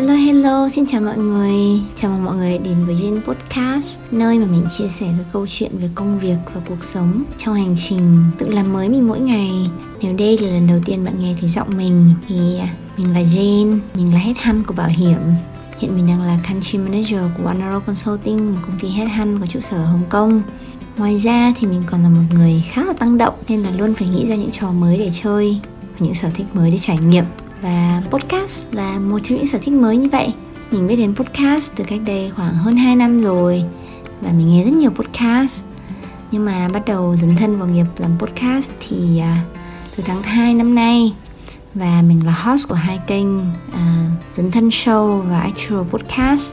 Hello hello, xin chào mọi người. Chào mừng mọi người đến với Jane Podcast Nơi mà mình chia sẻ các câu chuyện về công việc và cuộc sống Trong hành trình tự làm mới mình mỗi ngày. Nếu đây là lần đầu tiên bạn nghe thấy giọng mình Thì à, mình là Jane, mình là headhunt của bảo hiểm. Hiện mình đang là Country Manager của One Arrow Consulting Một công ty headhunt có trụ sở ở Hồng Kông. Ngoài ra thì mình còn là một người khá là tăng động Nên là luôn phải nghĩ ra những trò mới để chơi Và những sở thích mới để trải nghiệm và podcast là một trong những sở thích mới như vậy. Mình biết đến podcast từ cách đây khoảng hơn 2 năm rồi và mình nghe rất nhiều podcast. Nhưng mà bắt đầu dấn thân vào nghiệp làm podcast thì uh, từ tháng 2 năm nay và mình là host của hai kênh uh, dấn thân show và actual podcast.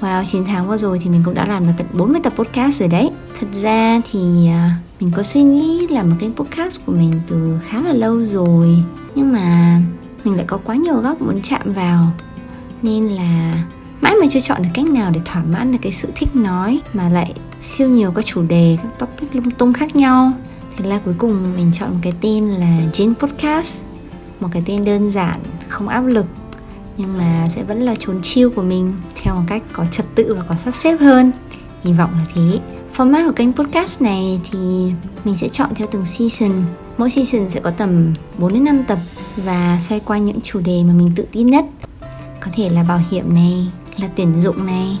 Wow, 9 tháng vừa rồi thì mình cũng đã làm được tận 40 tập podcast rồi đấy. Thật ra thì uh, mình có suy nghĩ làm một kênh podcast của mình từ khá là lâu rồi. Nhưng mà mình lại có quá nhiều góc muốn chạm vào. Nên là mãi mà chưa chọn được cách nào để thỏa mãn được cái sự thích nói mà lại siêu nhiều các chủ đề, các topic lung tung khác nhau. Thế là cuối cùng mình chọn một cái tên là Jin Podcast. Một cái tên đơn giản, không áp lực, nhưng mà sẽ vẫn là chốn chiêu của mình theo một cách có trật tự và có sắp xếp hơn. Hy vọng là thế format của kênh podcast này thì mình sẽ chọn theo từng season. Mỗi season sẽ có tầm 4 đến 5 tập và xoay quanh những chủ đề mà mình tự tin nhất. Có thể là bảo hiểm này, là tuyển dụng này,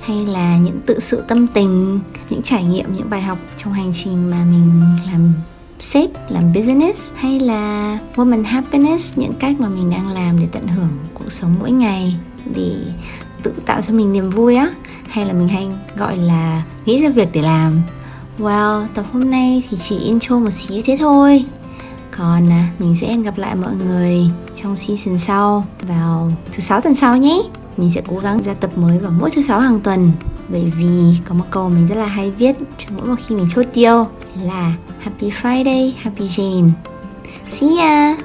hay là những tự sự tâm tình, những trải nghiệm, những bài học trong hành trình mà mình làm sếp, làm business, hay là woman happiness, những cách mà mình đang làm để tận hưởng cuộc sống mỗi ngày, để tự tạo cho mình niềm vui á hay là mình hay gọi là nghĩ ra việc để làm? Well, tập hôm nay thì chỉ intro một xíu thế thôi. Còn à, mình sẽ gặp lại mọi người trong season sau vào thứ sáu tuần sau nhé. Mình sẽ cố gắng ra tập mới vào mỗi thứ sáu hàng tuần. Bởi vì có một câu mình rất là hay viết mỗi một khi mình chốt deal là Happy Friday, Happy Jane. See ya!